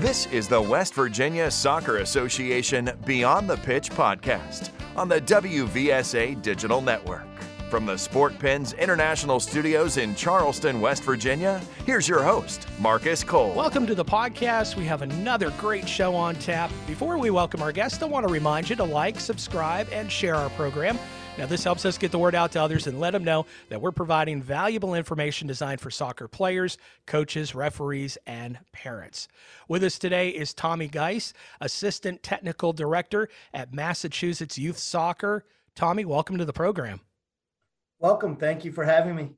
This is the West Virginia Soccer Association Beyond the Pitch podcast on the WVSA Digital Network. From the Sport Pens International Studios in Charleston, West Virginia, here's your host, Marcus Cole. Welcome to the podcast. We have another great show on tap. Before we welcome our guests, I want to remind you to like, subscribe, and share our program. Now, this helps us get the word out to others and let them know that we're providing valuable information designed for soccer players, coaches, referees, and parents. With us today is Tommy Geis, Assistant Technical Director at Massachusetts Youth Soccer. Tommy, welcome to the program. Welcome. Thank you for having me.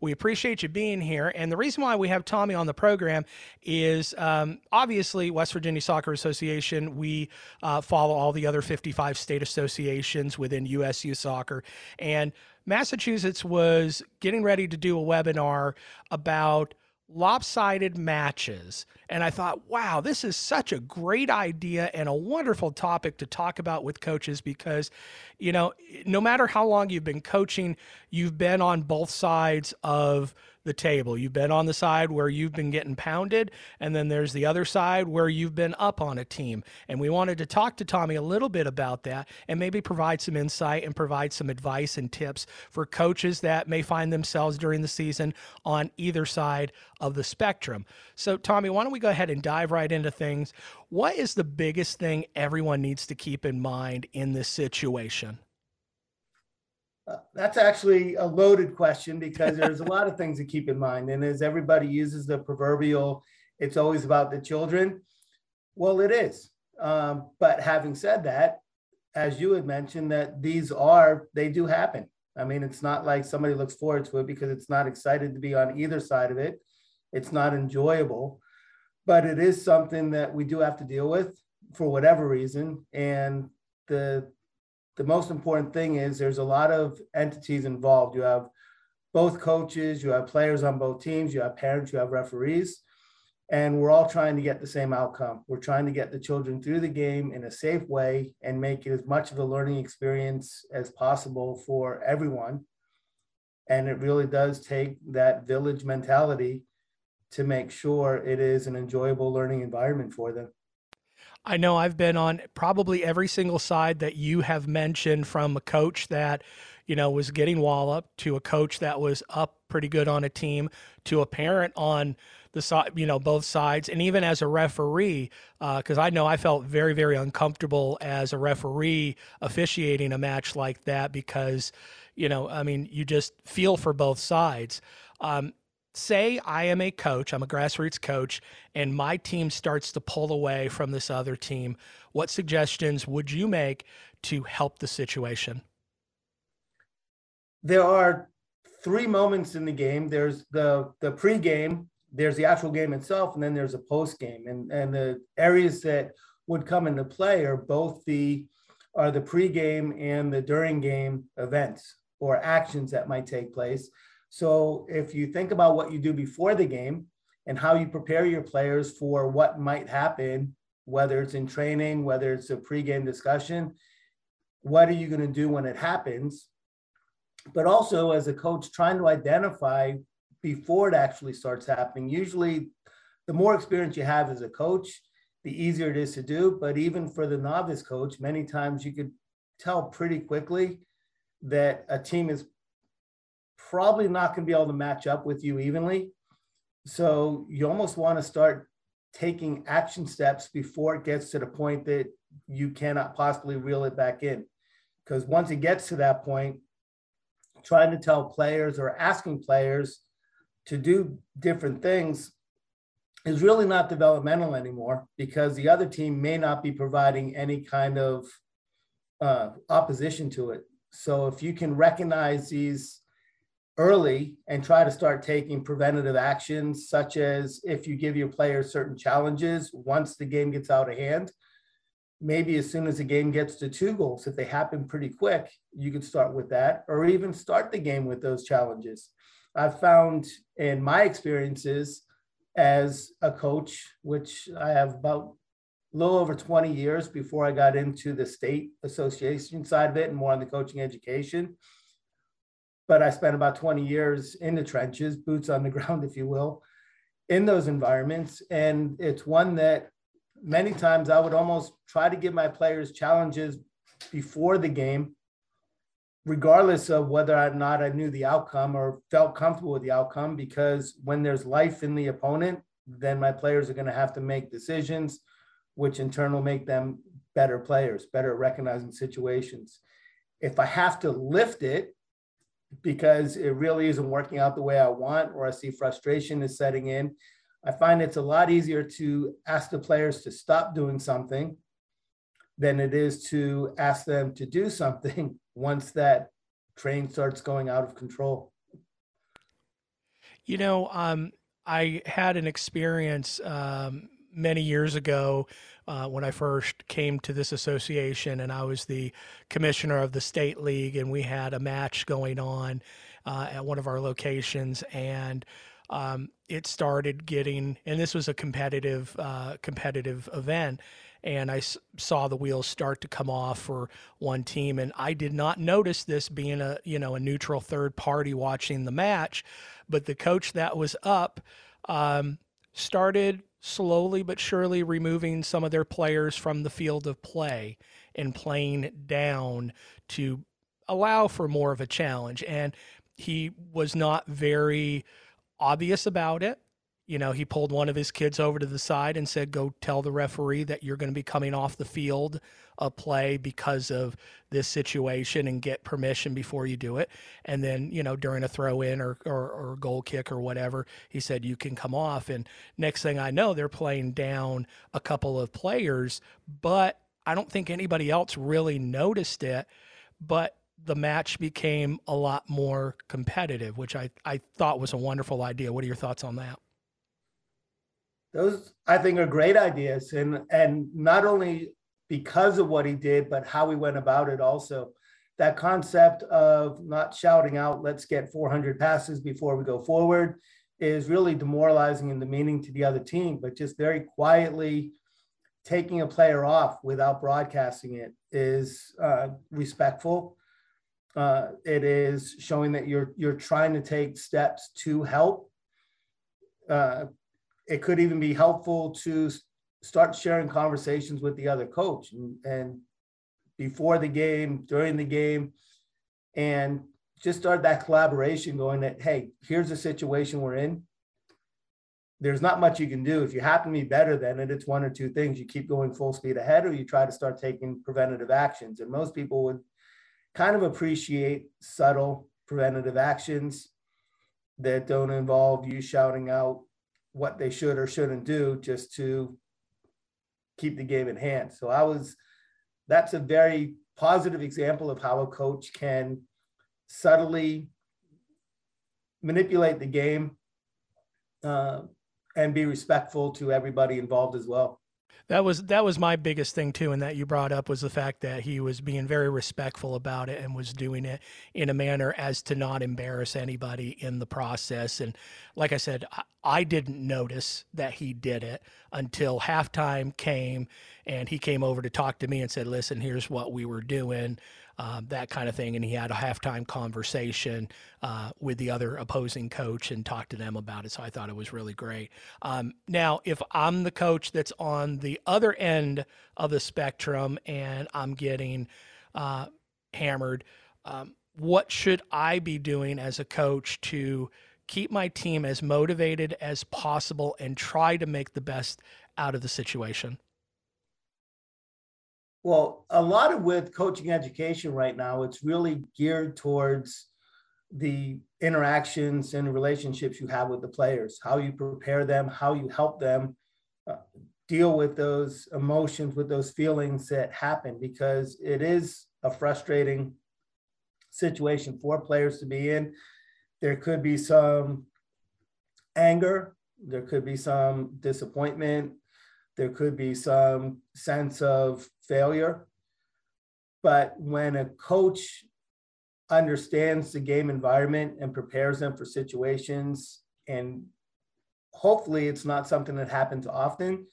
We appreciate you being here. And the reason why we have Tommy on the program is um, obviously West Virginia Soccer Association. We uh, follow all the other 55 state associations within US Youth Soccer. And Massachusetts was getting ready to do a webinar about lopsided matches. And I thought, wow, this is such a great idea and a wonderful topic to talk about with coaches because, you know, no matter how long you've been coaching, you've been on both sides of the table. You've been on the side where you've been getting pounded, and then there's the other side where you've been up on a team. And we wanted to talk to Tommy a little bit about that and maybe provide some insight and provide some advice and tips for coaches that may find themselves during the season on either side of the spectrum. So, Tommy, why don't we go ahead and dive right into things? What is the biggest thing everyone needs to keep in mind in this situation? That's actually a loaded question because there's a lot of things to keep in mind. And as everybody uses the proverbial, it's always about the children. Well, it is. Um, but having said that, as you had mentioned, that these are, they do happen. I mean, it's not like somebody looks forward to it because it's not excited to be on either side of it. It's not enjoyable, but it is something that we do have to deal with for whatever reason. And the the most important thing is there's a lot of entities involved. You have both coaches, you have players on both teams, you have parents, you have referees, and we're all trying to get the same outcome. We're trying to get the children through the game in a safe way and make it as much of a learning experience as possible for everyone. And it really does take that village mentality to make sure it is an enjoyable learning environment for them. I know I've been on probably every single side that you have mentioned from a coach that, you know, was getting walloped to a coach that was up pretty good on a team to a parent on the side, you know, both sides. And even as a referee, because uh, I know I felt very, very uncomfortable as a referee officiating a match like that because, you know, I mean, you just feel for both sides. Um, say I am a coach, I'm a grassroots coach, and my team starts to pull away from this other team, what suggestions would you make to help the situation? There are three moments in the game. There's the the pregame, there's the actual game itself, and then there's a post game. And and the areas that would come into play are both the are the pregame and the during game events or actions that might take place. So if you think about what you do before the game and how you prepare your players for what might happen, whether it's in training, whether it's a pregame discussion, what are you going to do when it happens? But also as a coach, trying to identify before it actually starts happening. Usually, the more experience you have as a coach, the easier it is to do. But even for the novice coach, many times you could tell pretty quickly that a team is probably not going to be able to match up with you evenly. So you almost want to start taking action steps before it gets to the point that you cannot possibly reel it back in. Because once it gets to that point, trying to tell players or asking players to do different things is really not developmental anymore because the other team may not be providing any kind of uh, opposition to it. So if you can recognize these early and try to start taking preventative actions, such as if you give your players certain challenges once the game gets out of hand. Maybe as soon as the game gets to two goals, if they happen pretty quick, you could start with that, or even start the game with those challenges. I've found in my experiences as a coach, which I have about a little over 20 years before I got into the state association side of it and more on the coaching education but I spent about 20 years in the trenches, boots on the ground, if you will, in those environments. And it's one that many times I would almost try to give my players challenges before the game, regardless of whether or not I knew the outcome or felt comfortable with the outcome, because when there's life in the opponent, then my players are going to have to make decisions, which in turn will make them better players, better at recognizing situations. If I have to lift it because it really isn't working out the way I want, or I see frustration is setting in, I find it's a lot easier to ask the players to stop doing something than it is to ask them to do something once that train starts going out of control. You know, um, I had an experience um, many years ago uh, when I first came to this association, and I was the commissioner of the state league, and we had a match going on uh, at one of our locations, and um, it started getting, and this was a competitive uh, competitive event, and I s- saw the wheels start to come off for one team, and I did not notice this being a you know a neutral third party watching the match, but the coach that was up um, started slowly but surely removing some of their players from the field of play and playing down to allow for more of a challenge, and he was not very obvious about it. You know, he pulled one of his kids over to the side and said, Go tell the referee that you're going to be coming off the field of play because of this situation and get permission before you do it. And then, you know, during a throw in or, or, or goal kick or whatever, he said, You can come off. And next thing I know, they're playing down a couple of players, but I don't think anybody else really noticed it. But the match became a lot more competitive, which I, I thought was a wonderful idea. What are your thoughts on that? Those I think are great ideas, and and not only because of what he did, but how he went about it. Also, that concept of not shouting out, "Let's get 400 passes before we go forward," is really demoralizing and demeaning to the other team. But just very quietly taking a player off without broadcasting it is uh, respectful uh, it is showing that you're you're trying to take steps to help. Uh, it could even be helpful to start sharing conversations with the other coach and, and before the game, during the game, and just start that collaboration going that hey, here's the situation we're in. There's not much you can do. If you happen to be better than it, it's one or two things. You keep going full speed ahead, or you try to start taking preventative actions. And most people would kind of appreciate subtle preventative actions that don't involve you shouting out what they should or shouldn't do just to keep the game in hand. So I was, that's a very positive example of how a coach can subtly manipulate the game uh, and be respectful to everybody involved as well. That was that was my biggest thing too, and that you brought up was the fact that he was being very respectful about it and was doing it in a manner as to not embarrass anybody in the process. And like I said, I, I didn't notice that he did it until halftime came, and he came over to talk to me and said, "Listen, here's what we were doing." Um, that kind of thing. And he had a halftime conversation uh, with the other opposing coach and talked to them about it. So I thought it was really great. Um, now, if I'm the coach that's on the other end of the spectrum and I'm getting uh, hammered, um, what should I be doing as a coach to keep my team as motivated as possible and try to make the best out of the situation? Well, a lot of with coaching education right now, it's really geared towards the interactions and relationships you have with the players, how you prepare them, how you help them uh, deal with those emotions, with those feelings that happen, because it is a frustrating situation for players to be in. There could be some anger, there could be some disappointment, there could be some sense of failure. But when a coach understands the game environment and prepares them for situations, and hopefully it's not something that happens often,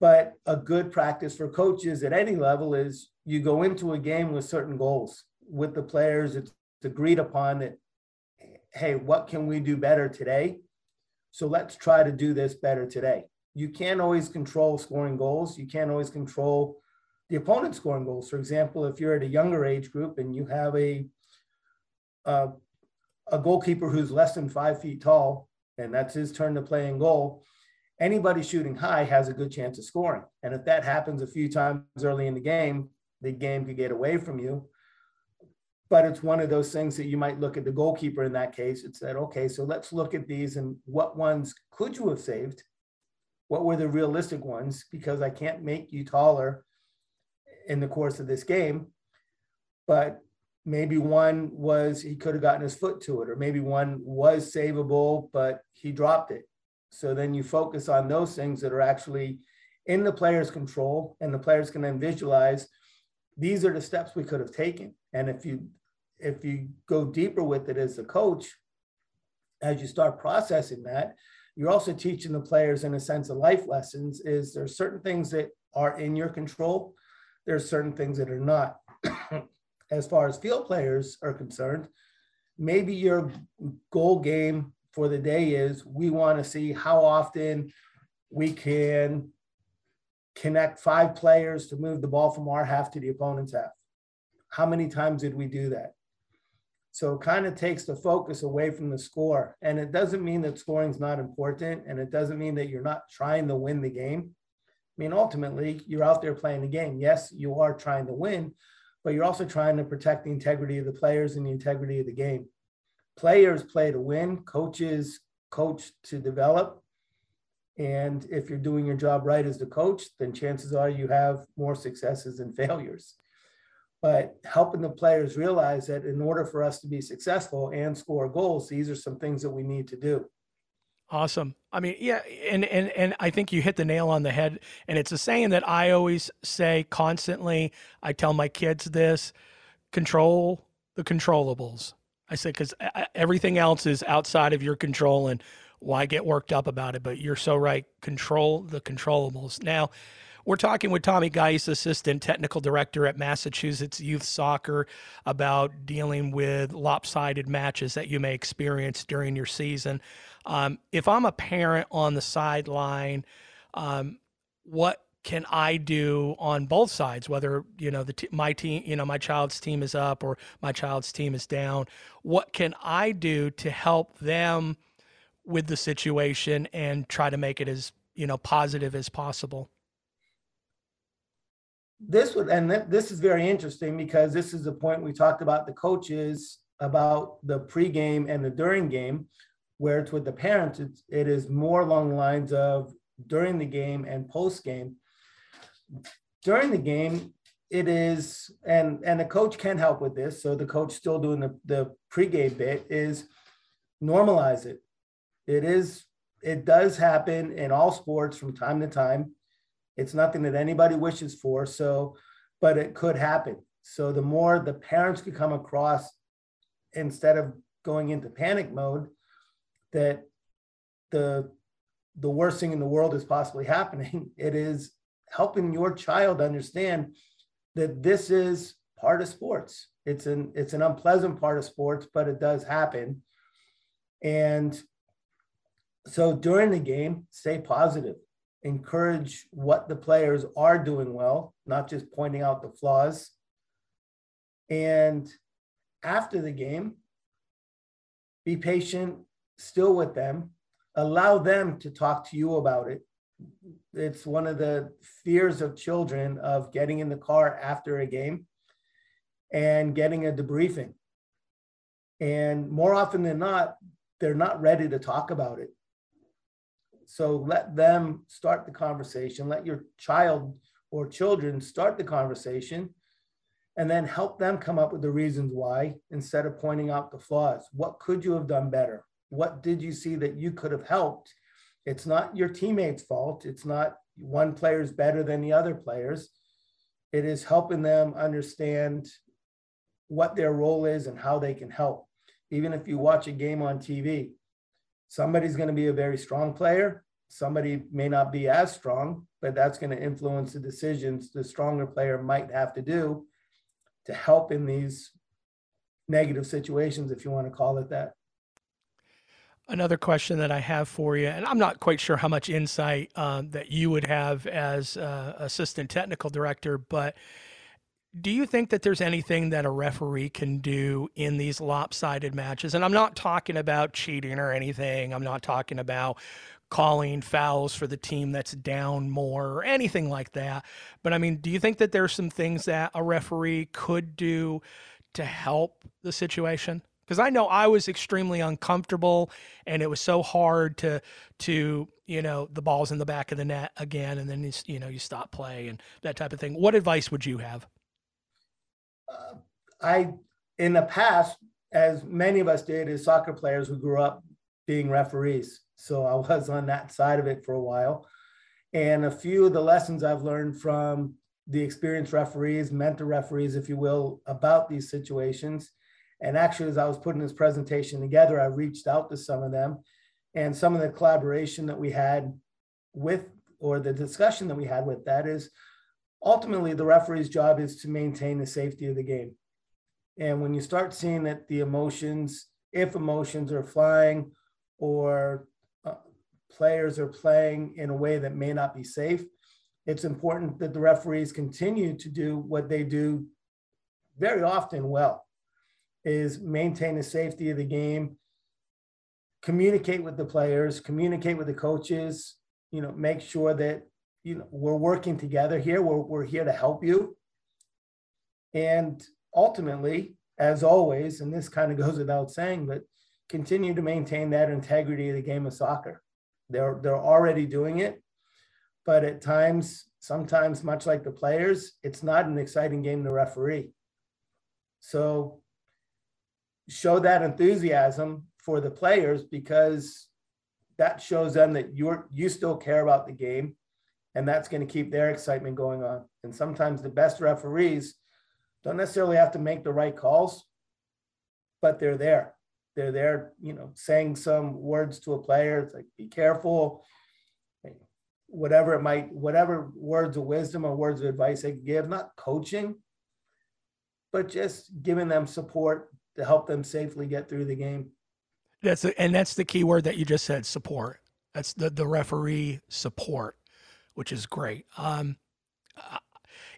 but a good practice for coaches at any level is you go into a game with certain goals with the players. It's agreed upon that, hey, what can we do better today? So let's try to do this better today you can't always control scoring goals. You can't always control the opponent scoring goals. For example, if you're at a younger age group and you have a a goalkeeper who's less than five feet tall, and that's his turn to play in goal, anybody shooting high has a good chance of scoring. And if that happens a few times early in the game, the game could get away from you. But it's one of those things that you might look at the goalkeeper in that case. It said, okay, so let's look at these and what ones could you have saved? What were the realistic ones? Because I can't make you taller in the course of this game. But maybe one was he could have gotten his foot to it, or maybe one was savable, but he dropped it. So then you focus on those things that are actually in the player's control, and the players can then visualize these are the steps we could have taken. And if you if you go deeper with it as a coach, as you start processing that, you're also teaching the players in a sense of life lessons is there's certain things that are in your control. There's certain things that are not. As far as field players are concerned maybe your goal game for the day is we want to see how often we can connect five players to move the ball from our half to the opponent's half. How many times did we do that so it kind of takes the focus away from the score. And it doesn't mean that scoring is not important. And it doesn't mean that you're not trying to win the game. I mean, ultimately, you're out there playing the game. Yes, you are trying to win, but you're also trying to protect the integrity of the players and the integrity of the game. Players play to win, coaches coach to develop. And if you're doing your job right as the coach, then chances are you have more successes than failures but helping the players realize that in order for us to be successful and score goals, these are some things that we need to do. Awesome. I mean, yeah, and and and I think you hit the nail on the head. And it's a saying that I always say constantly. I tell my kids this: control the controllables. I say because uh, uh, everything else is outside of your control, and why get worked up about it? But you're so right. Control the controllables. Now, we're talking with Tommy Geis, assistant technical director at Massachusetts Youth Soccer, about dealing with lopsided matches that you may experience during your season. Um, if I'm a parent on the sideline, um, what can I do on both sides? Whether you know the t- my team, you know my child's team is up or my child's team is down. What can I do to help them with the situation and try to make it as you know positive as possible? This would and this is very interesting because this is the point we talked about the coaches about the pregame and the during game where it's with the parents it's, it is more along the lines of during the game and post game during the game it is and and the coach can help with this so the coach still doing the, the pregame bit is normalize it. It is it does happen in all sports from time to time it's nothing that anybody wishes for. So, but it could happen. So the more the parents could come across instead of going into panic mode, that the the worst thing in the world is possibly happening. It is helping your child understand that this is part of sports. It's an it's an unpleasant part of sports, but it does happen. And so during the game, stay positive encourage what the players are doing well, not just pointing out the flaws. And after the game, be patient still with them, allow them to talk to you about it. It's one of the fears of children of getting in the car after a game and getting a debriefing. And more often than not, they're not ready to talk about it. So let them start the conversation. Let your child or children start the conversation and then help them come up with the reasons why instead of pointing out the flaws. What could you have done better? What did you see that you could have helped? It's not your teammates' fault. It's not one player's better than the other players. It is helping them understand what their role is and how they can help. Even if you watch a game on TV, somebody's going to be a very strong player. Somebody may not be as strong, but that's going to influence the decisions the stronger player might have to do to help in these negative situations, if you want to call it that. Another question that I have for you, and I'm not quite sure how much insight um, that you would have as uh, assistant technical director, but do you think that there's anything that a referee can do in these lopsided matches? And I'm not talking about cheating or anything. I'm not talking about calling fouls for the team that's down more or anything like that. But I mean, do you think that there's some things that a referee could do to help the situation? Because I know I was extremely uncomfortable and it was so hard to to, you know, the ball's in the back of the net again and then you, you know, you stop play and that type of thing. What advice would you have? Uh, I, in the past, as many of us did as soccer players who grew up being referees. So I was on that side of it for a while. And a few of the lessons I've learned from the experienced referees, mentor referees, if you will, about these situations. And actually, as I was putting this presentation together, I reached out to some of them and some of the collaboration that we had with, or the discussion that we had with that is ultimately the referee's job is to maintain the safety of the game. And when you start seeing that the emotions, if emotions are flying or uh, players are playing in a way that may not be safe, it's important that the referees continue to do what they do very often well is maintain the safety of the game communicate with the players communicate with the coaches you know make sure that you know we're working together here. We're, we're here to help you. And ultimately as always and this kind of goes without saying but continue to maintain that integrity of the game of soccer. They're they're already doing it but at times sometimes much like the players it's not an exciting game to referee. So show that enthusiasm for the players because that shows them that you're you still care about the game and that's going to keep their excitement going on. And sometimes the best referees don't necessarily have to make the right calls, but they're there. They're there, you know, saying some words to a player. It's like, be careful, whatever it might, whatever words of wisdom or words of advice they give, not coaching, but just giving them support to help them safely get through the game. That's a, and that's the key word that you just said, support. That's the the referee support which is great. Um, uh,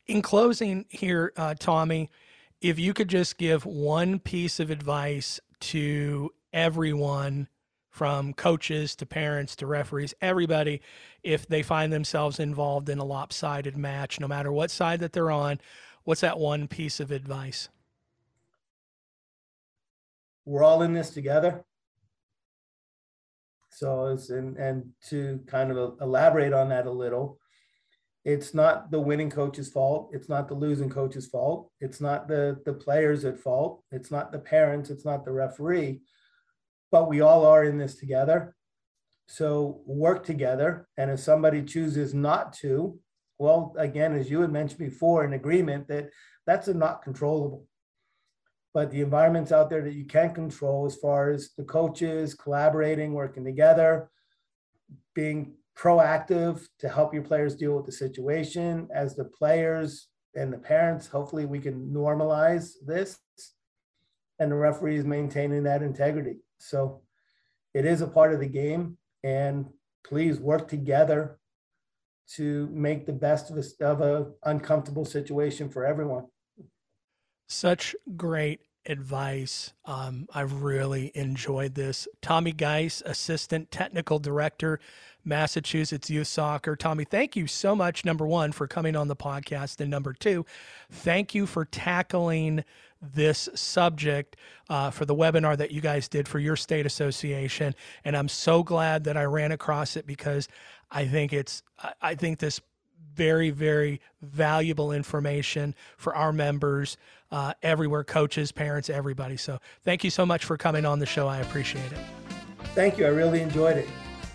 in closing here, uh, Tommy, if you could just give one piece of advice to everyone from coaches to parents to referees, everybody, if they find themselves involved in a lopsided match, no matter what side that they're on, what's that one piece of advice? We're all in this together. So, it's and, and to kind of elaborate on that a little, it's not the winning coach's fault. It's not the losing coach's fault. It's not the, the players at fault. It's not the parents. It's not the referee. But we all are in this together. So work together. And if somebody chooses not to, well, again, as you had mentioned before, an agreement that that's a not controllable but the environments out there that you can't control as far as the coaches collaborating, working together, being proactive to help your players deal with the situation as the players and the parents. Hopefully, we can normalize this and the referees maintaining that integrity. So it is a part of the game, and please work together to make the best of a, of a uncomfortable situation for everyone. Such great advice. Um, I've really enjoyed this. Tommy Geis, Assistant Technical Director, Massachusetts Youth Soccer. Tommy, thank you so much, number one, for coming on the podcast. And number two, thank you for tackling this subject uh, for the webinar that you guys did for your state association. And I'm so glad that I ran across it because I think it's, I think this very, very valuable information for our members uh, everywhere coaches, parents, everybody. So thank you so much for coming on the show. I appreciate it. Thank you. I really enjoyed it.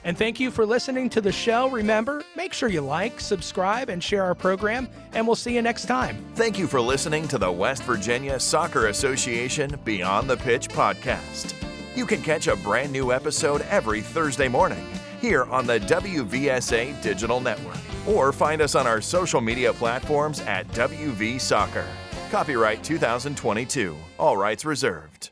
And thank you for listening to the show. Remember, make sure you like, subscribe, and share our program, and we'll see you next time. Thank you for listening to the West Virginia Soccer Association Beyond the Pitch podcast. You can catch a brand new episode every Thursday morning here on the WVSA Digital Network or find us on our social media platforms at WV Soccer. Copyright 2022. All rights reserved.